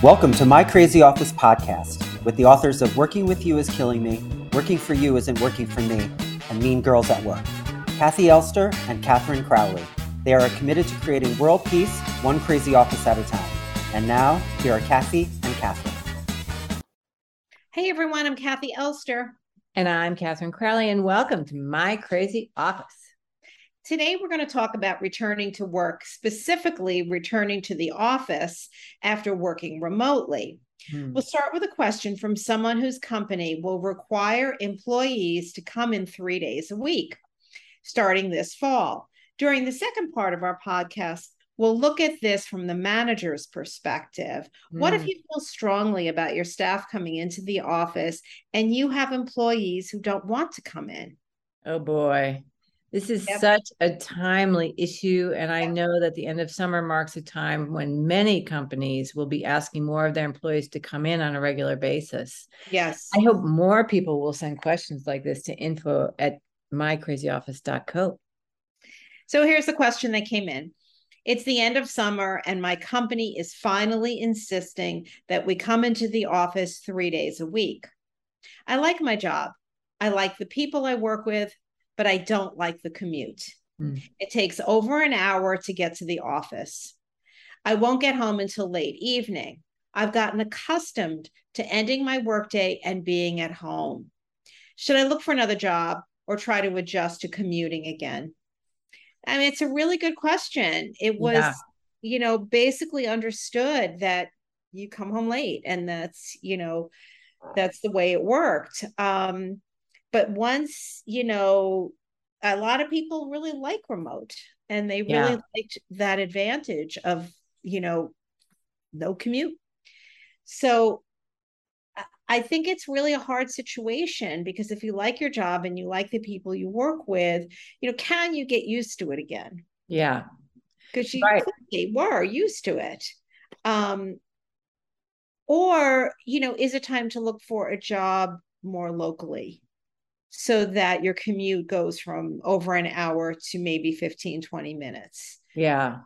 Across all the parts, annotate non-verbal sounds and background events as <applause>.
Welcome to My Crazy Office podcast with the authors of Working with You is Killing Me, Working for You Isn't Working for Me, and Mean Girls at Work. Kathi Elster and Katherine Crowley. They are committed to creating world peace, one crazy office at a time. And now, here are Kathi and Katherine. Hey everyone, I'm Kathi Elster. And I'm Katherine Crowley, and welcome to My Crazy Office. Today, we're going to talk about returning to work, specifically returning to the office after working remotely. Hmm. We'll start with a question from someone whose company will require employees to come in three days a week starting this fall. During the second part of our podcast, we'll look at this from the manager's perspective. Mm. What if hmm. you feel strongly about your staff coming into the office and you have employees who don't want to come in? Oh boy. This is yep. such a timely issue. And I know that the end of summer marks a time when many companies will be asking more of their employees to come in on a regular basis. Yes. I hope more people will send questions like this to info at mycrazyoffice.co. So here's the question that came in. It's the end of summer, and my company is finally insisting that we come into the office three days a week. I like my job. I like the people I work with, but I don't like the commute. Mm. It takes over an hour to get to the office. I won't get home until late evening. I've gotten accustomed to ending my workday and being at home. Should I look for another job or try to adjust to commuting again? I mean, it's a really good question. It was, yeah. you know, basically understood that you come home late and that's, you know, that's the way it worked. Um, but once, you know, a lot of people really like remote and they really yeah. liked that advantage of, you know, no commute. So I think it's really a hard situation because if you like your job and you like the people you work with, you know, can you get used to it again? Yeah. Because you right. were used to it. Um, or, you know, is it time to look for a job more locally so that your commute goes from over an hour to maybe 15, 20 minutes? Yeah.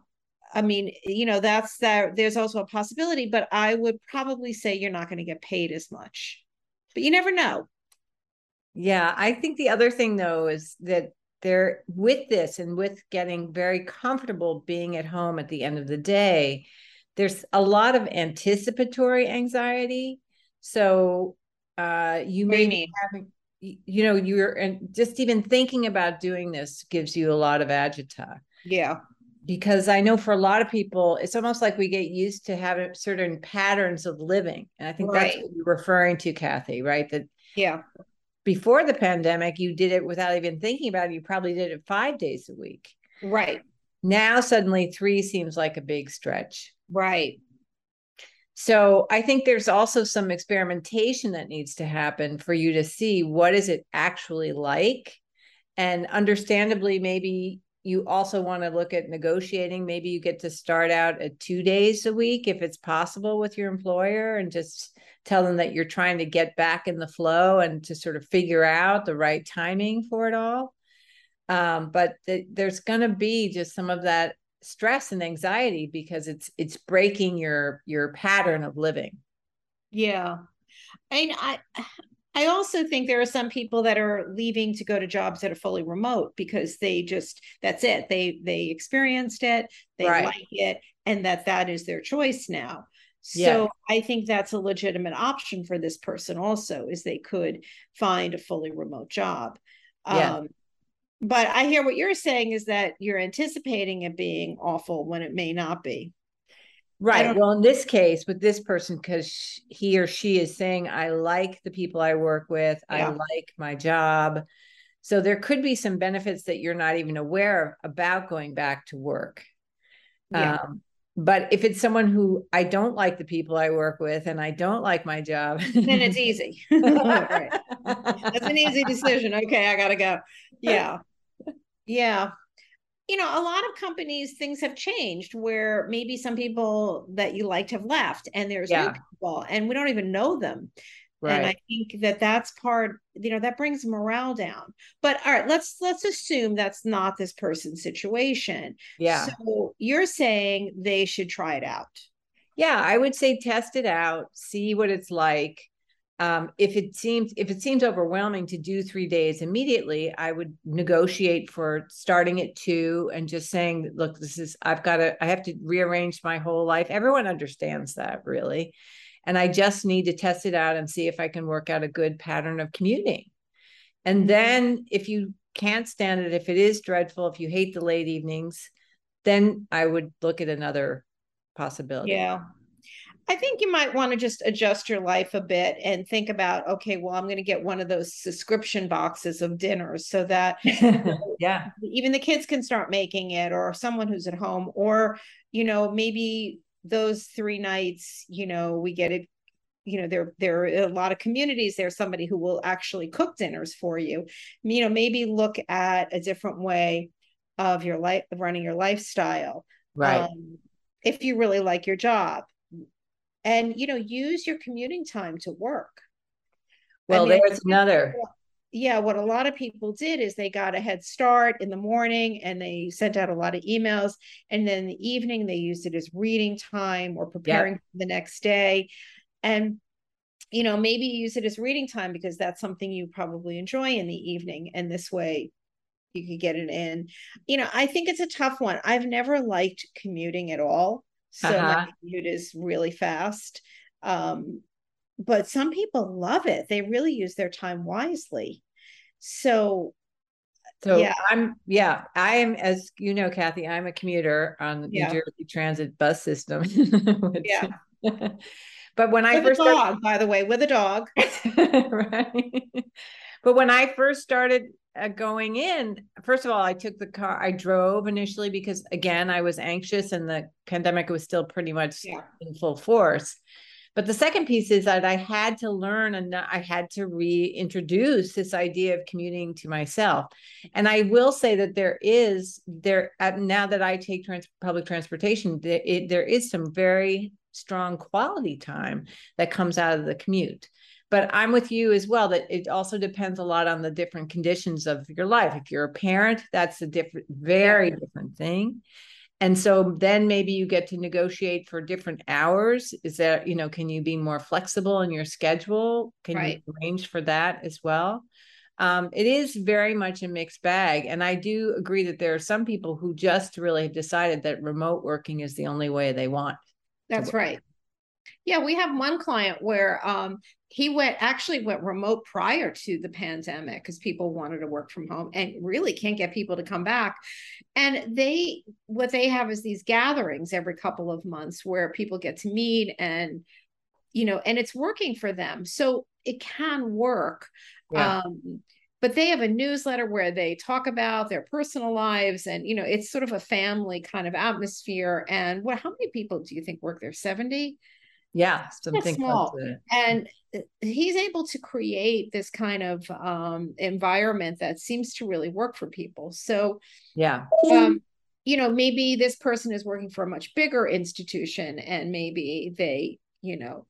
I mean, you know, that's that. There's also a possibility, but I would probably say you're not going to get paid as much. But you never know. Yeah, I think the other thing though is that they're with this and with getting very comfortable being at home at the end of the day, there's a lot of anticipatory anxiety. So uh you may be having you know you're and just even thinking about doing this gives you a lot of agita yeah because I know for a lot of people, it's almost like we get used to having certain patterns of living. And I think right. that's what you're referring to, Kathi, right? That yeah. Before the pandemic, you did it without even thinking about it. You probably did it five days a week. Right. Now suddenly three seems like a big stretch. Right. So I think there's also some experimentation that needs to happen for you to see what is it actually like and understandably maybe you also want to look at negotiating. Maybe you get to start out at two days a week if it's possible with your employer and just tell them that you're trying to get back in the flow and to sort of figure out the right timing for it all. Um, but th- there's going to be just some of that stress and anxiety because it's it's breaking your your pattern of living. Yeah. I I <sighs> I also think there are some people that are leaving to go to jobs that are fully remote because they just that's it. They they experienced it, they right. like it, and that that is their choice now. So yeah. I think that's a legitimate option for this person also is they could find a fully remote job. Yeah. Um, but I hear what you're saying is that you're anticipating it being awful when it may not be. Right. Well, in this case, with this person, because he or she is saying, I like the people I work with, yeah. I like my job. So there could be some benefits that you're not even aware of about going back to work. Yeah. Um, but if it's someone who I don't like the people I work with and I don't like my job, then it's <laughs> easy. <laughs> right. <laughs> That's an easy decision. Okay, I got to go. Yeah. Yeah you know, a lot of companies, things have changed where maybe some people that you liked have left and there's yeah. new people and we don't even know them. Right. And I think that that's part, you know, that brings morale down. But all right, let's let's assume that's not this person's situation. Yeah. So you're saying they should try it out. Yeah, I would say test it out, see what it's like. Um, if it seems if it seems overwhelming to do three days immediately, I would negotiate for starting at two and just saying, look, this is I've got to I have to rearrange my whole life. Everyone understands that really. And I just need to test it out and see if I can work out a good pattern of commuting. And mm-hmm. then if you can't stand it, if it is dreadful, if you hate the late evenings, then I would look at another possibility. Yeah. I think you might want to just adjust your life a bit and think about, okay, well, I'm going to get one of those subscription boxes of dinners so that <laughs> yeah, even the kids can start making it or someone who's at home or, you know, maybe those three nights, you know, we get it you know there there are a lot of communities there's somebody who will actually cook dinners for you. You know maybe look at a different way of your life of running your lifestyle right. um, if you really like your job and you know use your commuting time to work. Well I mean, there's another. Yeah what a lot of people did is they got a head start in the morning and they sent out a lot of emails and then in the evening they used it as reading time or preparing yep. for the next day. And you know maybe use it as reading time because that's something you probably enjoy in the evening and this way you could get it in. You know i think it's a tough one. I've never liked commuting at all so uh-huh. my commute is really fast um, but some people love it they really use their time wisely so so yeah. I'm yeah, I am as you know, Kathi, I'm a commuter on the yeah. New Jersey Transit bus system. <laughs> yeah. <laughs> But when I first dog, started, by the way, with a dog, <laughs> right? But when I first started uh, going in, first of all, I took the car. I drove initially because again, I was anxious, and the pandemic was still pretty much yeah. in full force. But the second piece is that I had to learn and I had to reintroduce this idea of commuting to myself. And I will say that there is there uh, now that I take trans, public transportation, there, it, there is some very strong quality time that comes out of the commute but i'm with you as well that it also depends a lot on the different conditions of your life. If you're a parent that's a different very different thing. And so then maybe you get to negotiate for different hours. Is that you know can you be more flexible in your schedule? Can right. you arrange for that as well? Um, it is very much a mixed bag. And i do agree that there are some people who just really have decided that remote working is the only way they want that's right. Yeah, we have one client where um, he went actually went remote prior to the pandemic because people wanted to work from home and really can't get people to come back. And they what they have is these gatherings every couple of months where people get to meet and you know, and it's working for them. So it can work. Yeah. Um, but they have a newsletter where they talk about their personal lives and you know it's sort of a family kind of atmosphere and what how many people do you think work there 70 yeah something small and uh, he's able to create this kind of um, environment that seems to really work for people so yeah um, you know maybe this person is working for a much bigger institution and maybe they you know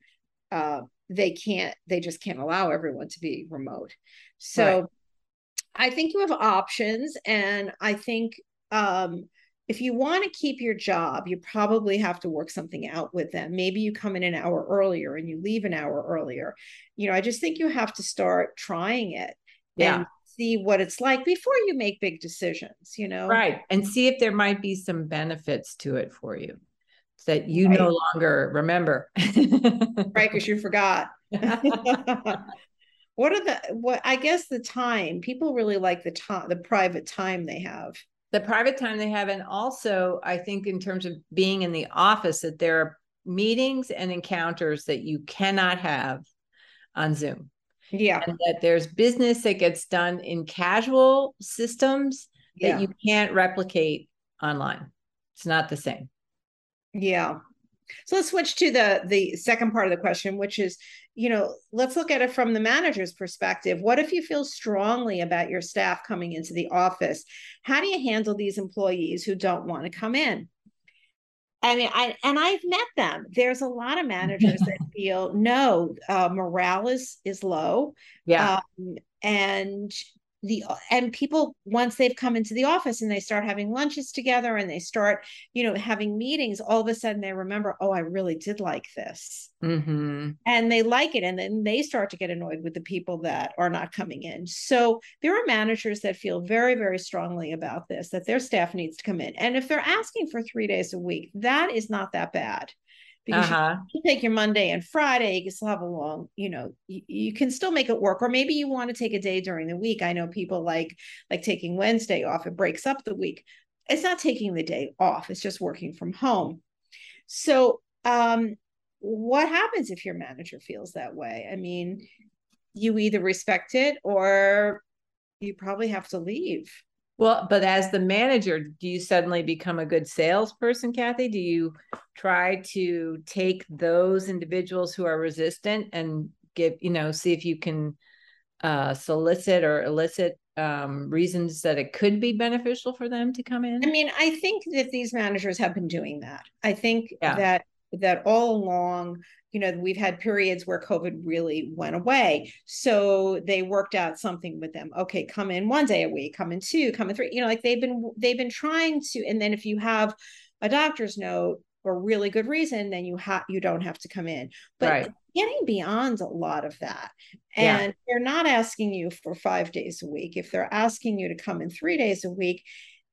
uh, they can't they just can't allow everyone to be remote so right. I think you have options. And I think um, if you want to keep your job, you probably have to work something out with them. Maybe you come in an hour earlier and you leave an hour earlier. You know, I just think you have to start trying it. Yeah. see what it's like before you make big decisions, you know? Right. And see if there might be some benefits to it for you that you right. no longer remember. right. Because you forgot. <laughs> <laughs> what are the what i guess the time people really like the time the private time they have the private time they have and also i think in terms of being in the office that there are meetings and encounters that you cannot have on zoom. Yeah. And that there's business that gets done in casual systems that yeah. you can't replicate online. It's not the same. Yeah so let's switch to the the second part of the question which is you know, let's look at it from the manager's perspective. What if you feel strongly about your staff coming into the office? How do you handle these employees who don't want to come in? I mean, I and I've met them. There's a lot of managers that <laughs> feel no, uh, morale is is low. Yeah, um, and the and people once they've come into the office and they start having lunches together and they start you know having meetings all of a sudden they remember oh i really did like this. Mm-hmm. and they like it and then they start to get annoyed with the people that are not coming in. So there are managers that feel very very strongly about this that their staff needs to come in. And if they're asking for three days a week that is not that bad because uh-huh. you, take your Monday and Friday, you can still have a long, you know, you, you, can still make it work. Or maybe you want to take a day during the week. I know people like like taking Wednesday off. It breaks up the week. It's not taking the day off. It's just working from home. So um what happens if your manager feels that way? I mean, you either respect it or you probably have to leave. Well, but as the manager, do you suddenly become a good salesperson, Kathi? Do you try to take those individuals who are resistant and give, you know, see if you can uh, solicit or elicit um, reasons that it could be beneficial for them to come in? I mean, I think that these managers have been doing that. I think yeah. that that all along you know we've had periods where covid really went away. So they worked out something with them. Okay come in one day a week come in two come in three. You know like they've been they've been trying to and then if you have a doctor's note or really good reason then you have you don't have to come in. But right. getting beyond a lot of that and yeah. they're not asking you for five days a week. If they're asking you to come in three days a week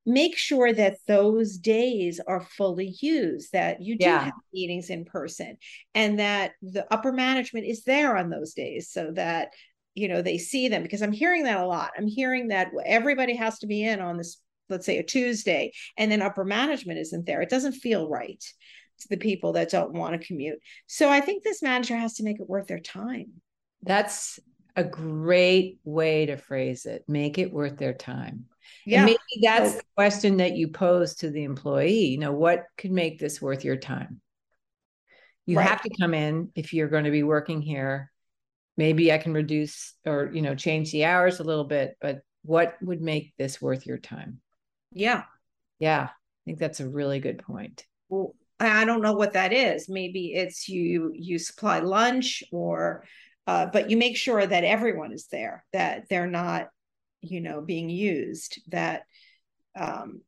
make sure that those days are fully used that you do yeah. have meetings in person and that the upper management is there on those days so that you know they see them because i'm hearing that a lot. I'm hearing that everybody has to be in on this let's say a tuesday and then upper management isn't there. It doesn't feel right to the people that don't want to commute. So i think this manager has to make it worth their time. That's a great way to phrase it. Make it worth their time yeah. And maybe that's the question that you pose to the employee. You know, what could make this worth your time? You right. have to come in if you're going to be working here. Maybe I can reduce or, you know, change the hours a little bit, but what would make this worth your time? Yeah. Yeah. I think that's a really good point. Well, I don't know what that is. Maybe it's you you supply lunch or uh, but you make sure that everyone is there, that they're not you know being used that um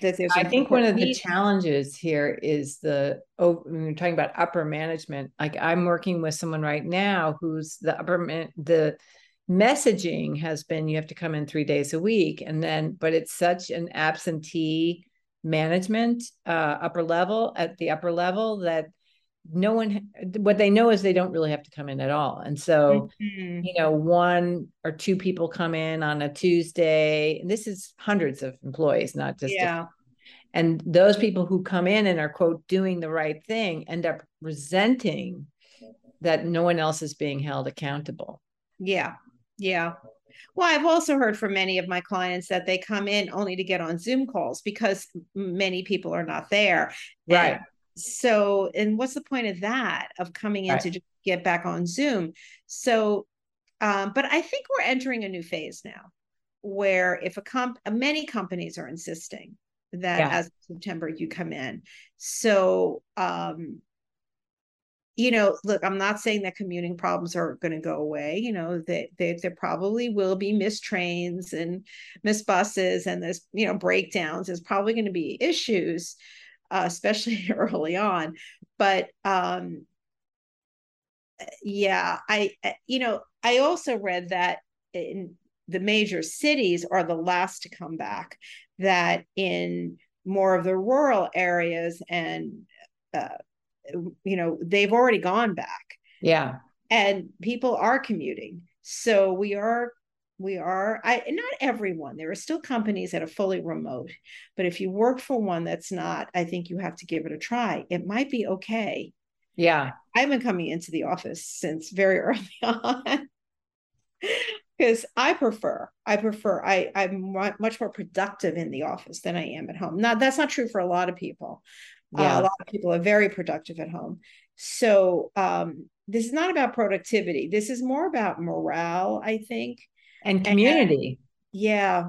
that there's i think one of the challenges here is the oh when you're talking about upper management like i'm working with someone right now who's the upper man, the messaging has been you have to come in three days a week and then but it's such an absentee management uh, upper level at the upper level that no one what they know is they don't really have to come in at all and so mm-hmm. you know one or two people come in on a tuesday and this is hundreds of employees not just yeah and those people who come in and are quote doing the right thing end up resenting that no one else is being held accountable yeah yeah well, I've also heard from many of my clients that they come in only to get on Zoom calls because many people are not there. Right. And so and what's the point of that of coming in right. to just get back on zoom so um, but i think we're entering a new phase now where if a comp many companies are insisting that yeah. as september you come in so um you know look i'm not saying that commuting problems are going to go away you know that they, there probably will be missed trains and missed buses and there's you know breakdowns there's probably going to be issues uh, especially <laughs> early on. But um, yeah, I you know I also read that in the major cities are the last to come back. That in more of the rural areas and uh, you know they've already gone back. Yeah, and people are commuting. So we are we are i not everyone there are still companies that are fully remote but if you work for one that's not i think you have to give it a try. It might be okay. Yeah. I've been coming into the office since very <laughs> early on. Because i prefer i prefer i i'm much more productive in the office than i am at home. Now that's not true for a lot of people. Yeah. Uh, a lot of people are very productive at home. So um this is not about productivity. This is more about morale i think and uh, community. And, yeah.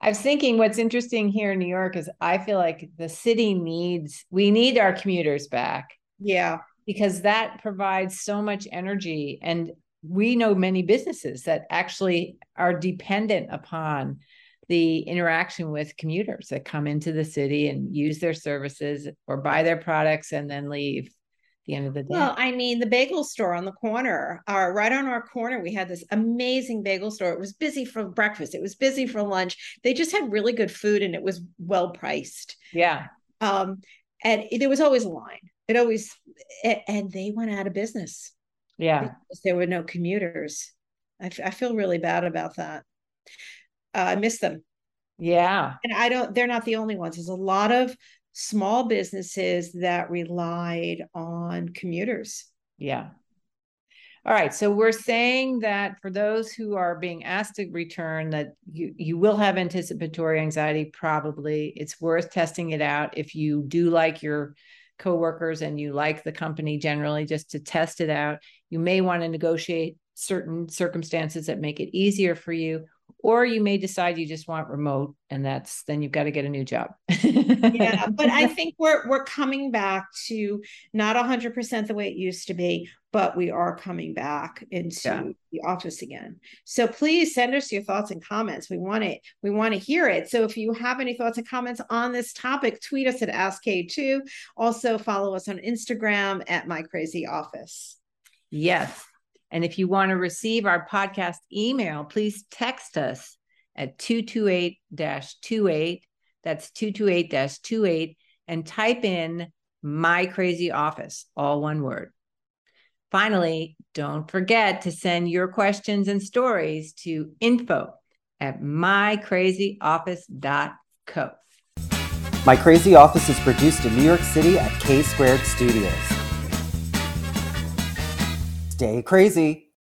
I was thinking what's interesting here in New York is I feel like the city needs, we need our commuters back. Yeah. Because that provides so much energy. And we know many businesses that actually are dependent upon the interaction with commuters that come into the city and use their services or buy their products and then leave the end of the day. Well, I mean, the bagel store on the corner, uh, right on our corner, we had this amazing bagel store. It was busy for breakfast, it was busy for lunch. They just had really good food and it was well priced. Yeah. Um, and there was always a line. It always, and they went out of business. Yeah. there were no commuters. I, I feel really bad about that. Uh, I miss them. Yeah. And I don't, they're not the only ones. There's a lot of small businesses that relied on commuters. Yeah. All right. So we're saying that for those who are being asked to return, that you you will have anticipatory anxiety. Probably, it's worth testing it out if you do like your coworkers and you like the company generally, just to test it out. You may want to negotiate certain circumstances that make it easier for you, or you may decide you just want remote and that's then you've got to get a new job. Yeah <laughs> but i think we're we're coming back to not 100% the way it used to be but we are coming back into yeah. the office again. So please send us your thoughts and comments. We want it we want to hear it. So if you have any thoughts and comments on this topic tweet us at ask2 also follow us on instagram at my crazy office. Yes and if you want to receive our podcast email, please text us at 228 28. That's 228 28 and type in my crazy office, all one word. Finally, don't forget to send your questions and stories to info at mycrazyoffice.co. My Crazy Office is produced in New York City at K Squared Studios. Stay crazy.